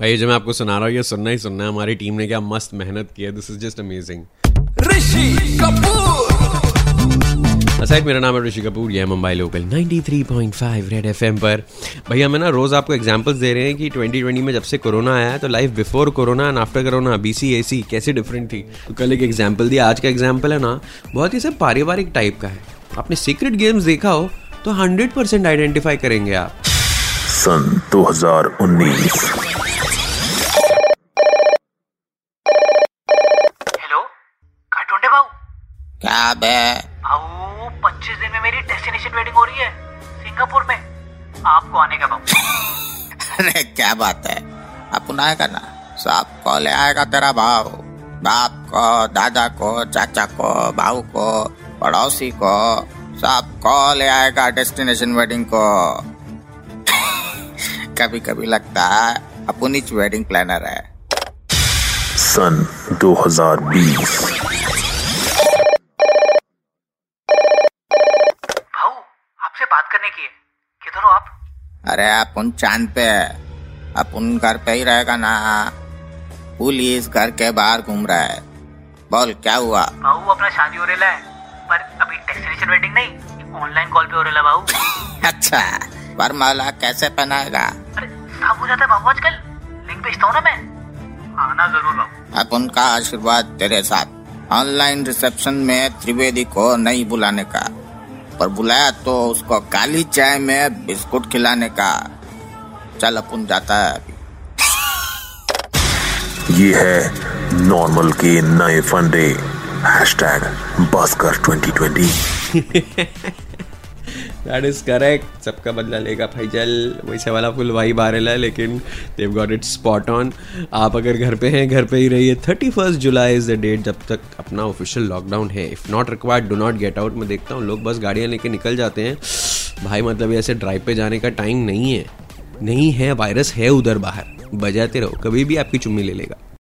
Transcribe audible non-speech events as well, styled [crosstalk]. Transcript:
भाई जो मैं आपको सुना रहा हूँ ये सुनना ही सुनना है। हमारी टीम ने क्या मस्त मेहनत की है। This is just amazing Rishi Kapoor. Aside मेरा नाम है ऋषि कपूर। ये मुंबई लोकल 93.5 रेड एफएम पर। भैया मैं ना रोज़ आपको एग्जांपल्स दे रहे हैं कि 2020 में जब से कोरोना आया है तो life before corona and after corona BC AC कैसे डिफरेंट थी? तो कल एक एग्जांपल दिया। आज का एग्जांपल है ना बहुत ही सब पारिवारिक टाइप का है। आपने सीक्रेट गेम्स देखा हो तो 100 परसेंट आइडेंटिफाई करेंगे आप। सन 2019 क्या बे पच्चीस दिन में मेरी डेस्टिनेशन वेडिंग हो रही है सिंगापुर में। आपको आने का भाऊ [laughs] अरे क्या बात है? अपन आएगा ना सबको ले आएगा तेरा भाव। बाप को दादा को चाचा को भाऊ को पड़ोसी को सबको ले आएगा डेस्टिनेशन वेडिंग को। [laughs] कभी कभी लगता है अपन ही वेडिंग प्लानर है। सन 2020 भाऊ आपसे बात करने की है। किधर हो आप? अरे अपन चाँद पे है। अपन घर पे ही रहेगा ना। पुलिस घर के बाहर घूम रहा है। बोल क्या हुआ? भाऊ अपना शादी हो रहा है। पर अभी डेस्टिनेशन वेडिंग नहीं ऑनलाइन कॉल पे हो रहा है भाऊ अच्छा वरमाला कैसे पहनाएगा? अरे सब हो जाता है आजकल। लिंक भेजता हूँ ना मैं। आना ज़रूर भाऊ अब उनका आशीर्वाद तेरे साथ। ऑनलाइन रिसेप्शन में त्रिवेदी को नहीं बुलाने का। पर बुलाया तो उसको काली चाय में बिस्कुट खिलाने का चल अपन जाता है अभी। ये है नॉर्मल के नए फंडे। हैशटैग बसकर 2020 [laughs] दैट इज़ करेक्ट सबका बदला लेगा फैजल। वैसे वाला फुल वाई बारल है, लेकिन Dev got it spot on आप अगर घर पे हैं, घर पे ही रहिए। Thirty first July is the date जब तक अपना ऑफिशियल लॉकडाउन है। If not required do not get out मैं देखता हूँ, लोग बस गाड़ियाँ लेके निकल जाते हैं। भाई मतलब ऐसे ड्राइव पे जाने का टाइम नहीं है। नहीं है वायरस है उधर बाहर। बजाते रहो, कभी भी आपकी चुम्मी ले लेगा।